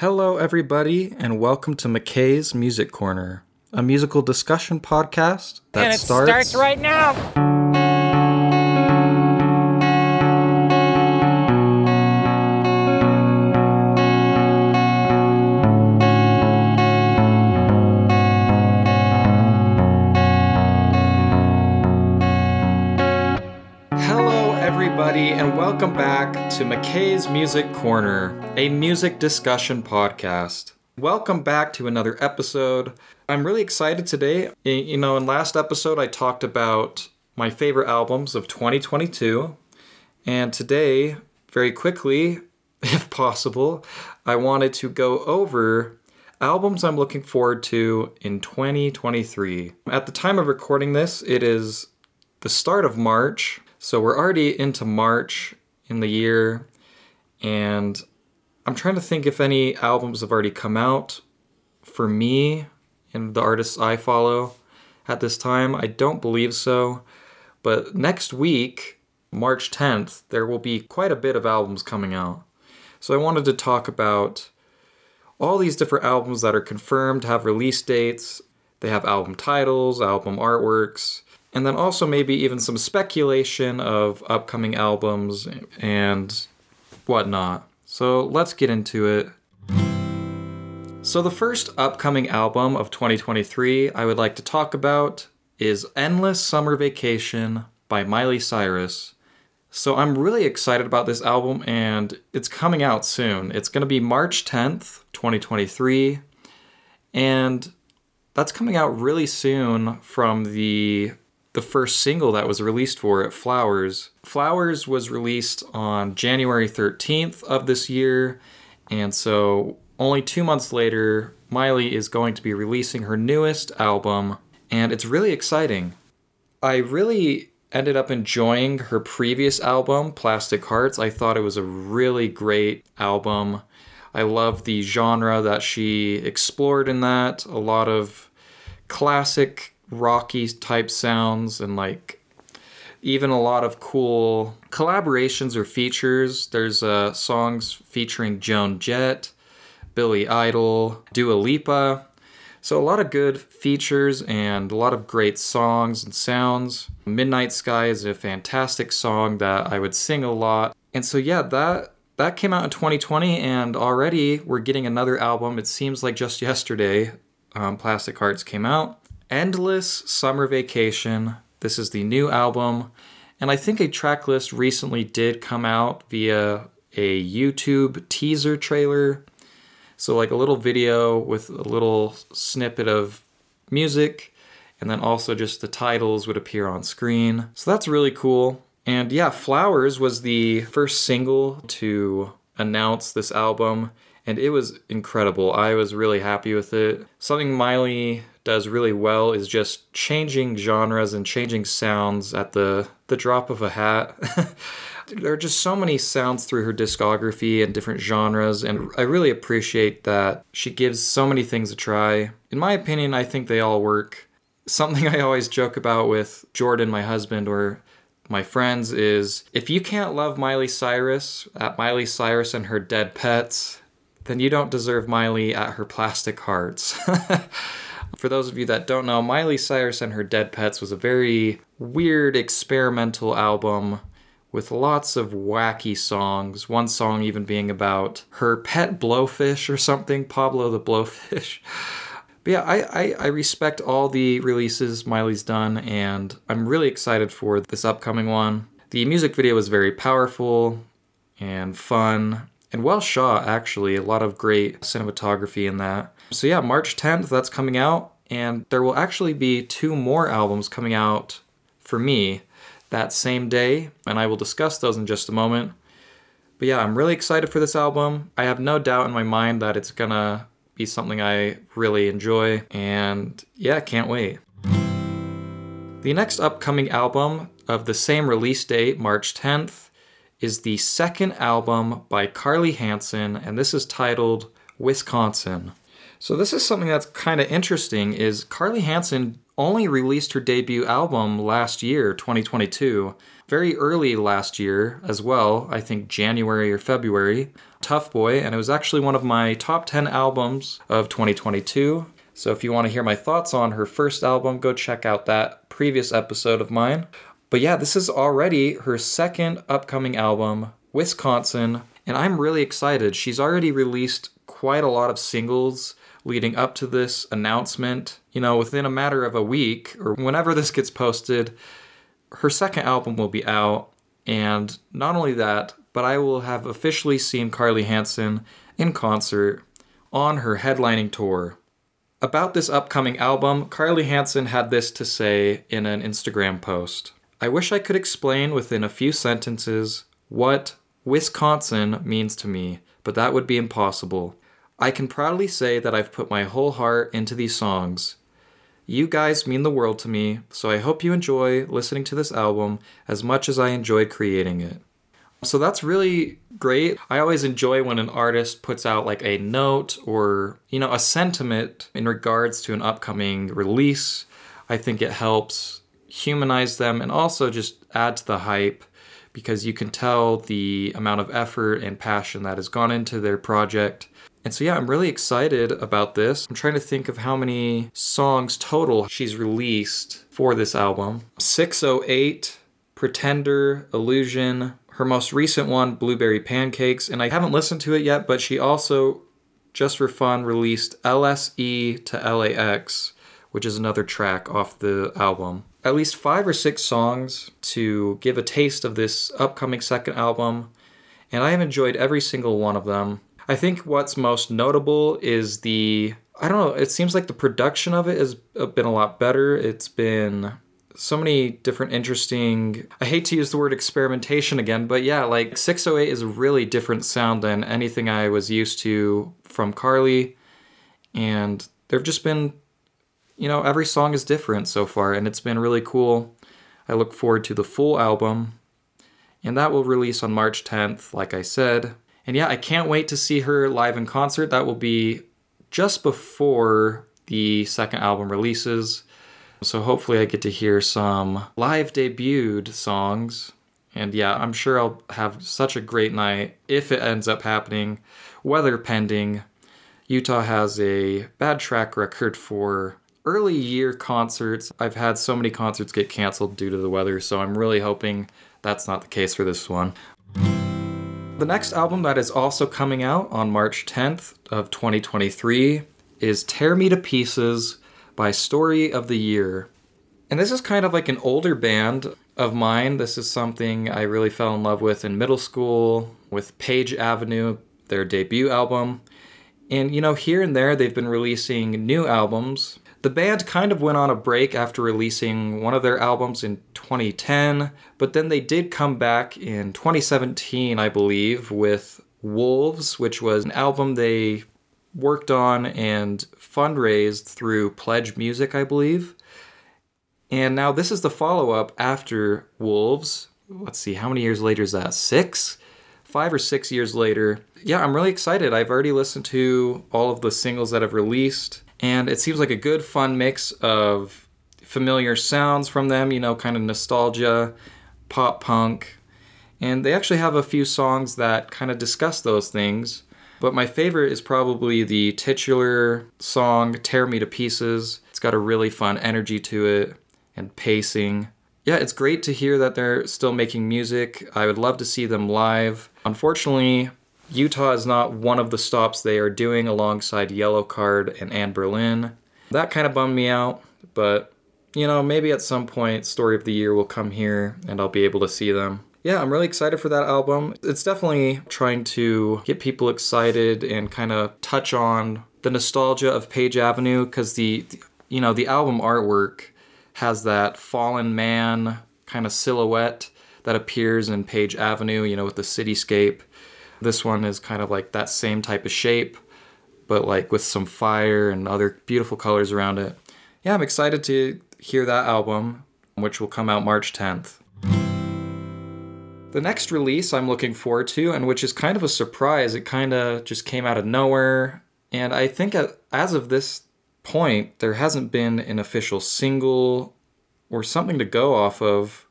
Hello, everybody, and welcome to McKay's Music Corner, a musical discussion podcast that and it starts, starts right now. Welcome back to McKay's Music Corner, a music discussion podcast. Welcome back to another episode. I'm really excited today. You know, in last episode, I talked about my favorite albums of 2022, and today, very quickly, if possible, I wanted to go over albums I'm looking forward to in 2023. At the time of recording this, it is the start of March. So we're already into March in the year. And I'm trying to think if any albums have already come out for me and the artists I follow at this time. I don't believe so. But next week, March 10th, there will be quite a bit of albums coming out. So I wanted to talk about all these different albums that are confirmed have release dates. They have album titles, album artworks, and then also maybe even some speculation of upcoming albums and whatnot. So let's get into it. So, the first upcoming album of 2023 I would like to talk about is Endless Summer Vacation by Miley Cyrus. So, I'm really excited about this album and it's coming out soon. It's going to be March 10th, 2023. And that's coming out really soon from the the first single that was released for it, Flowers. Flowers was released on January 13th of this year, and so only 2 months later, Miley is going to be releasing her newest album, and it's really exciting. I really ended up enjoying her previous album, Plastic Hearts. I thought it was a really great album. I love the genre that she explored in that. A lot of classic rocky type sounds and like even a lot of cool collaborations or features. There's uh, songs featuring Joan Jett, Billy Idol, Dua Lipa. So a lot of good features and a lot of great songs and sounds. Midnight Sky is a fantastic song that I would sing a lot. And so yeah, that that came out in 2020 and already we're getting another album. It seems like just yesterday um, Plastic Hearts came out. Endless Summer Vacation. This is the new album. And I think a track list recently did come out via a YouTube teaser trailer. So, like a little video with a little snippet of music, and then also just the titles would appear on screen. So, that's really cool. And yeah, Flowers was the first single to announce this album, and it was incredible. I was really happy with it. Something Miley does really well is just changing genres and changing sounds at the the drop of a hat. there are just so many sounds through her discography and different genres and I really appreciate that she gives so many things a try. In my opinion, I think they all work. Something I always joke about with Jordan, my husband, or my friends is if you can't love Miley Cyrus at Miley Cyrus and her dead pets, then you don't deserve Miley at her plastic hearts. For those of you that don't know, Miley Cyrus and her Dead Pets was a very weird experimental album with lots of wacky songs. One song even being about her pet blowfish or something, Pablo the Blowfish. But yeah, I, I, I respect all the releases Miley's done, and I'm really excited for this upcoming one. The music video was very powerful and fun and well shot, actually. A lot of great cinematography in that. So, yeah, March 10th, that's coming out, and there will actually be two more albums coming out for me that same day, and I will discuss those in just a moment. But yeah, I'm really excited for this album. I have no doubt in my mind that it's gonna be something I really enjoy, and yeah, can't wait. The next upcoming album of the same release date, March 10th, is the second album by Carlie Hanson, and this is titled Wisconsin. So this is something that's kind of interesting is Carlie Hanson only released her debut album last year, 2022. Very early last year as well, I think January or February. Tough Boy, and it was actually one of my top 10 albums of 2022. So if you want to hear my thoughts on her first album, go check out that previous episode of mine. But yeah, this is already her second upcoming album, Wisconsin, and I'm really excited. She's already released quite a lot of singles leading up to this announcement. You know, within a matter of a week or whenever this gets posted, her second album will be out. And not only that, but I will have officially seen Carlie Hanson in concert on her headlining tour. About this upcoming album, Carlie Hanson had this to say in an Instagram post I wish I could explain within a few sentences what Wisconsin means to me, but that would be impossible. I can proudly say that I've put my whole heart into these songs. You guys mean the world to me, so I hope you enjoy listening to this album as much as I enjoyed creating it. So that's really great. I always enjoy when an artist puts out like a note or, you know, a sentiment in regards to an upcoming release. I think it helps humanize them and also just add to the hype because you can tell the amount of effort and passion that has gone into their project. And so, yeah, I'm really excited about this. I'm trying to think of how many songs total she's released for this album 608, Pretender, Illusion, her most recent one, Blueberry Pancakes. And I haven't listened to it yet, but she also, just for fun, released LSE to LAX, which is another track off the album at least five or six songs to give a taste of this upcoming second album, and I have enjoyed every single one of them. I think what's most notable is the I don't know, it seems like the production of it has uh, been a lot better. It's been so many different interesting I hate to use the word experimentation again, but yeah, like 608 is a really different sound than anything I was used to from Carly. And there've just been you know, every song is different so far, and it's been really cool. I look forward to the full album, and that will release on March 10th, like I said. And yeah, I can't wait to see her live in concert. That will be just before the second album releases. So hopefully, I get to hear some live debuted songs. And yeah, I'm sure I'll have such a great night if it ends up happening, weather pending. Utah has a bad track record for early year concerts, I've had so many concerts get canceled due to the weather, so I'm really hoping that's not the case for this one. The next album that is also coming out on March 10th of 2023 is Tear Me to Pieces by Story of the Year. And this is kind of like an older band of mine. This is something I really fell in love with in middle school with Page Avenue, their debut album. And you know, here and there they've been releasing new albums. The band kind of went on a break after releasing one of their albums in 2010, but then they did come back in 2017, I believe, with Wolves, which was an album they worked on and fundraised through Pledge Music, I believe. And now this is the follow up after Wolves. Let's see, how many years later is that? Six? Five or six years later. Yeah, I'm really excited. I've already listened to all of the singles that have released and it seems like a good fun mix of familiar sounds from them you know kind of nostalgia pop punk. And they actually have a few songs that kind of discuss those things. But my favorite is probably the titular song tear me to pieces. It's got a really fun energy to it and pacing. Yeah it's great to hear that they're still making music. I would love to see them live. Unfortunately Utah is not one of the stops they are doing alongside Yellowcard and Anberlin. That kind of bummed me out, but you know, maybe at some point Story of the Year will come here and I'll be able to see them. Yeah, I'm really excited for that album. It's definitely trying to get people excited and kind of touch on the nostalgia of Page Avenue because the, you know, the album artwork has that fallen man kind of silhouette that appears in Page Avenue, you know, with the cityscape. This one is kind of like that same type of shape, but like with some fire and other beautiful colors around it. Yeah, I'm excited to hear that album, which will come out March 10th. The next release I'm looking forward to, and which is kind of a surprise, it kind of just came out of nowhere. And I think as of this point, there hasn't been an official single or something to go off of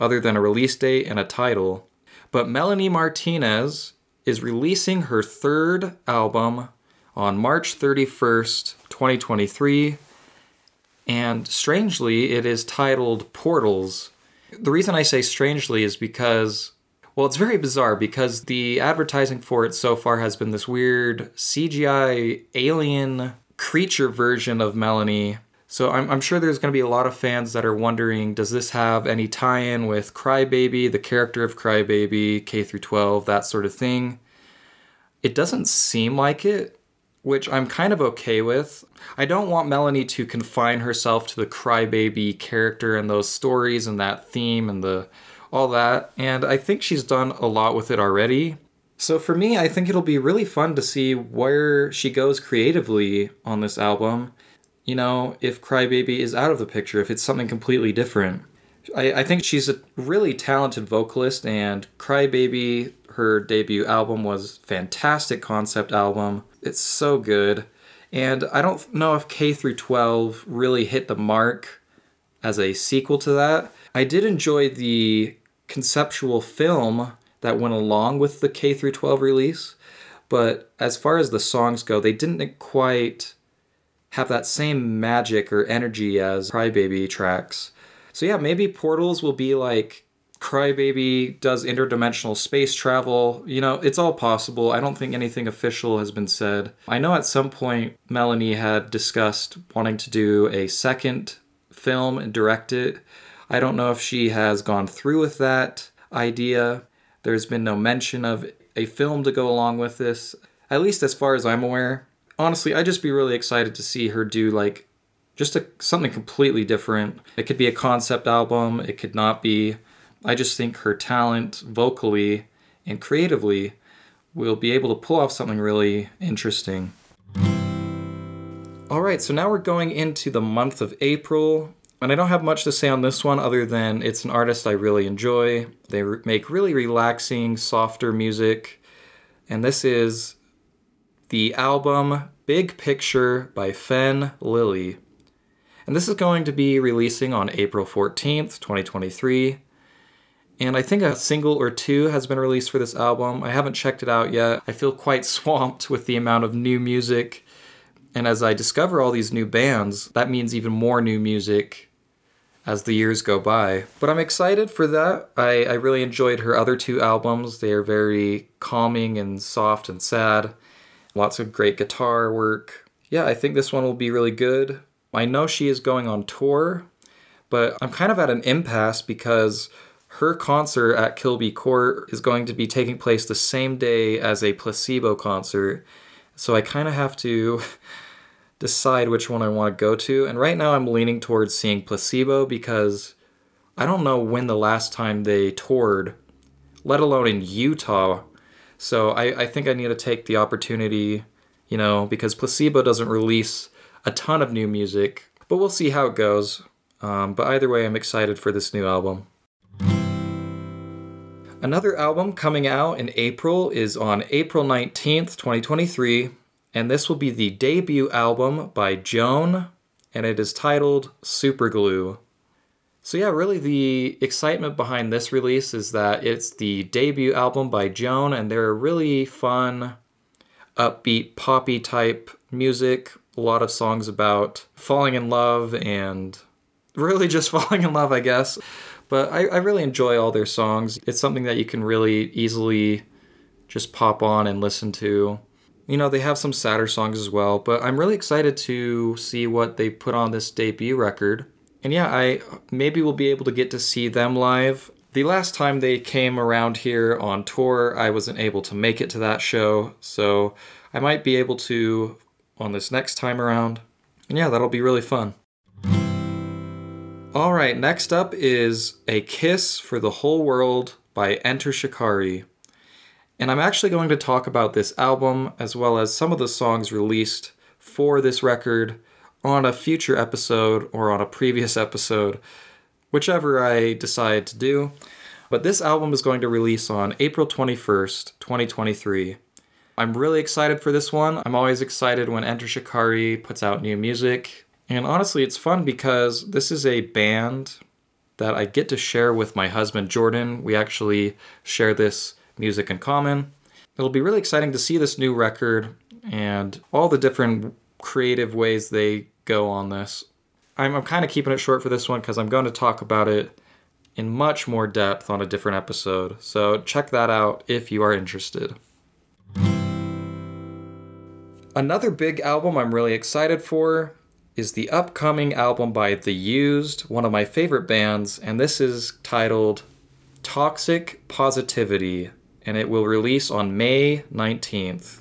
other than a release date and a title. But Melanie Martinez is releasing her third album on March 31st, 2023. And strangely, it is titled Portals. The reason I say strangely is because, well, it's very bizarre because the advertising for it so far has been this weird CGI alien creature version of Melanie. So I'm, I'm sure there's going to be a lot of fans that are wondering does this have any tie in with Crybaby, the character of Crybaby, K through 12, that sort of thing? It doesn't seem like it, which I'm kind of okay with. I don't want Melanie to confine herself to the crybaby character and those stories and that theme and the all that, and I think she's done a lot with it already. So for me, I think it'll be really fun to see where she goes creatively on this album. You know, if Crybaby is out of the picture, if it's something completely different. I, I think she's a really talented vocalist, and Crybaby her debut album was fantastic concept album. It's so good. And I don't know if K through 12 really hit the mark as a sequel to that. I did enjoy the conceptual film that went along with the K through 12 release, but as far as the songs go, they didn't quite have that same magic or energy as Crybaby tracks. So yeah, maybe Portals will be like Crybaby does interdimensional space travel. You know, it's all possible. I don't think anything official has been said. I know at some point Melanie had discussed wanting to do a second film and direct it. I don't know if she has gone through with that idea. There's been no mention of a film to go along with this, at least as far as I'm aware. Honestly, I'd just be really excited to see her do like just a, something completely different. It could be a concept album, it could not be. I just think her talent vocally and creatively will be able to pull off something really interesting. All right, so now we're going into the month of April, and I don't have much to say on this one other than it's an artist I really enjoy. They make really relaxing, softer music, and this is the album Big Picture by Fenne Lily. And this is going to be releasing on April 14th, 2023. And I think a single or two has been released for this album. I haven't checked it out yet. I feel quite swamped with the amount of new music. And as I discover all these new bands, that means even more new music as the years go by. But I'm excited for that. I, I really enjoyed her other two albums. They are very calming and soft and sad. Lots of great guitar work. Yeah, I think this one will be really good. I know she is going on tour, but I'm kind of at an impasse because her concert at Kilby Court is going to be taking place the same day as a placebo concert. So I kind of have to decide which one I want to go to. And right now I'm leaning towards seeing placebo because I don't know when the last time they toured, let alone in Utah. So I, I think I need to take the opportunity, you know, because placebo doesn't release a ton of new music. But we'll see how it goes. Um, but either way, I'm excited for this new album. Another album coming out in April is on April 19th, 2023, and this will be the debut album by Joan, and it is titled Superglue. So, yeah, really the excitement behind this release is that it's the debut album by Joan, and they're really fun, upbeat, poppy type music. A lot of songs about falling in love and really just falling in love, I guess. But I, I really enjoy all their songs. It's something that you can really easily just pop on and listen to. You know, they have some sadder songs as well, but I'm really excited to see what they put on this debut record. And yeah, I maybe will be able to get to see them live. The last time they came around here on tour, I wasn't able to make it to that show, so I might be able to on this next time around. And yeah, that'll be really fun. All right, next up is A Kiss for the Whole World by Enter Shikari. And I'm actually going to talk about this album as well as some of the songs released for this record on a future episode or on a previous episode, whichever I decide to do. But this album is going to release on April 21st, 2023. I'm really excited for this one. I'm always excited when Enter Shikari puts out new music. And honestly, it's fun because this is a band that I get to share with my husband Jordan. We actually share this music in common. It'll be really exciting to see this new record and all the different creative ways they go on this. I'm, I'm kind of keeping it short for this one because I'm going to talk about it in much more depth on a different episode. So check that out if you are interested. Another big album I'm really excited for is the upcoming album by The Used, one of my favorite bands, and this is titled Toxic Positivity, and it will release on May 19th.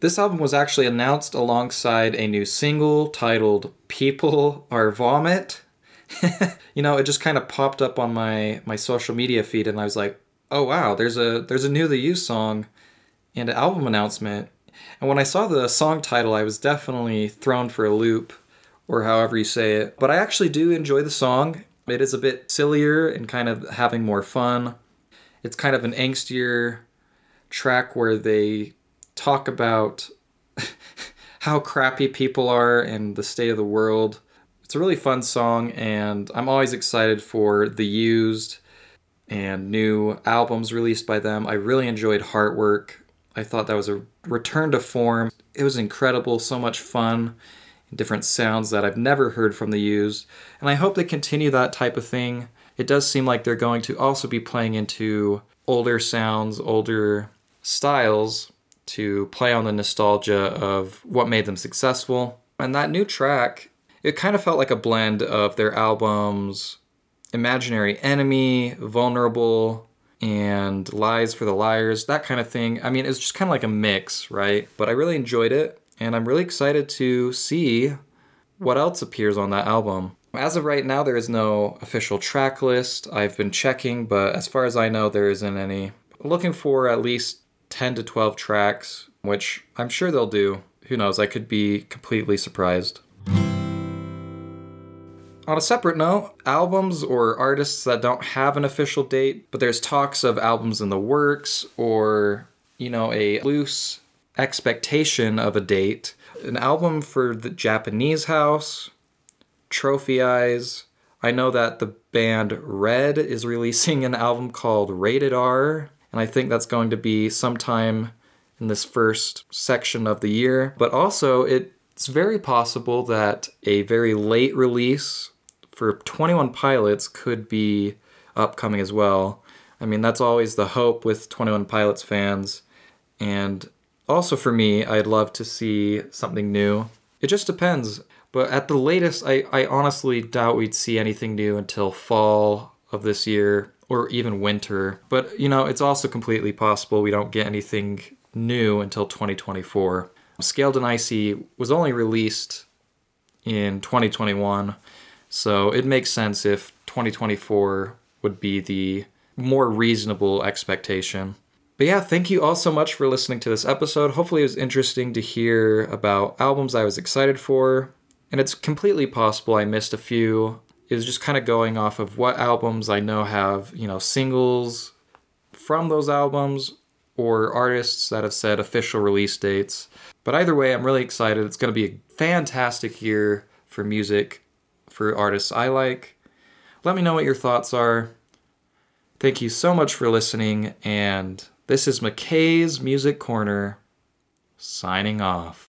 This album was actually announced alongside a new single titled People Are Vomit. you know, it just kind of popped up on my my social media feed and I was like, "Oh wow, there's a there's a new The Used song and an album announcement." And when I saw the song title, I was definitely thrown for a loop or however you say it. But I actually do enjoy the song. It is a bit sillier and kind of having more fun. It's kind of an angstier track where they talk about how crappy people are and the state of the world. It's a really fun song, and I'm always excited for the used and new albums released by them. I really enjoyed Heartwork. I thought that was a return to form. It was incredible, so much fun different sounds that I've never heard from the used. And I hope they continue that type of thing. It does seem like they're going to also be playing into older sounds, older styles to play on the nostalgia of what made them successful. And that new track, it kind of felt like a blend of their albums Imaginary Enemy, Vulnerable, and Lies for the Liars, that kind of thing. I mean, it's just kind of like a mix, right? But I really enjoyed it and I'm really excited to see what else appears on that album. As of right now, there is no official track list. I've been checking, but as far as I know, there isn't any. looking for at least 10 to 12 tracks, which I'm sure they'll do. Who knows? I could be completely surprised. On a separate note, albums or artists that don't have an official date, but there's talks of albums in the works or, you know, a loose expectation of a date. An album for the Japanese House, Trophy Eyes. I know that the band Red is releasing an album called Rated R, and I think that's going to be sometime in this first section of the year. But also, it's very possible that a very late release for 21 Pilots could be upcoming as well. I mean, that's always the hope with 21 Pilots fans. And also, for me, I'd love to see something new. It just depends. But at the latest, I, I honestly doubt we'd see anything new until fall of this year or even winter. But, you know, it's also completely possible we don't get anything new until 2024. Scaled and Icy was only released in 2021, so it makes sense if 2024 would be the more reasonable expectation. But yeah, thank you all so much for listening to this episode. Hopefully, it was interesting to hear about albums I was excited for. And it's completely possible I missed a few. Was just kind of going off of what albums I know have, you know, singles from those albums or artists that have said official release dates. But either way, I'm really excited. It's going to be a fantastic year for music for artists I like. Let me know what your thoughts are. Thank you so much for listening and this is McKay's Music Corner signing off.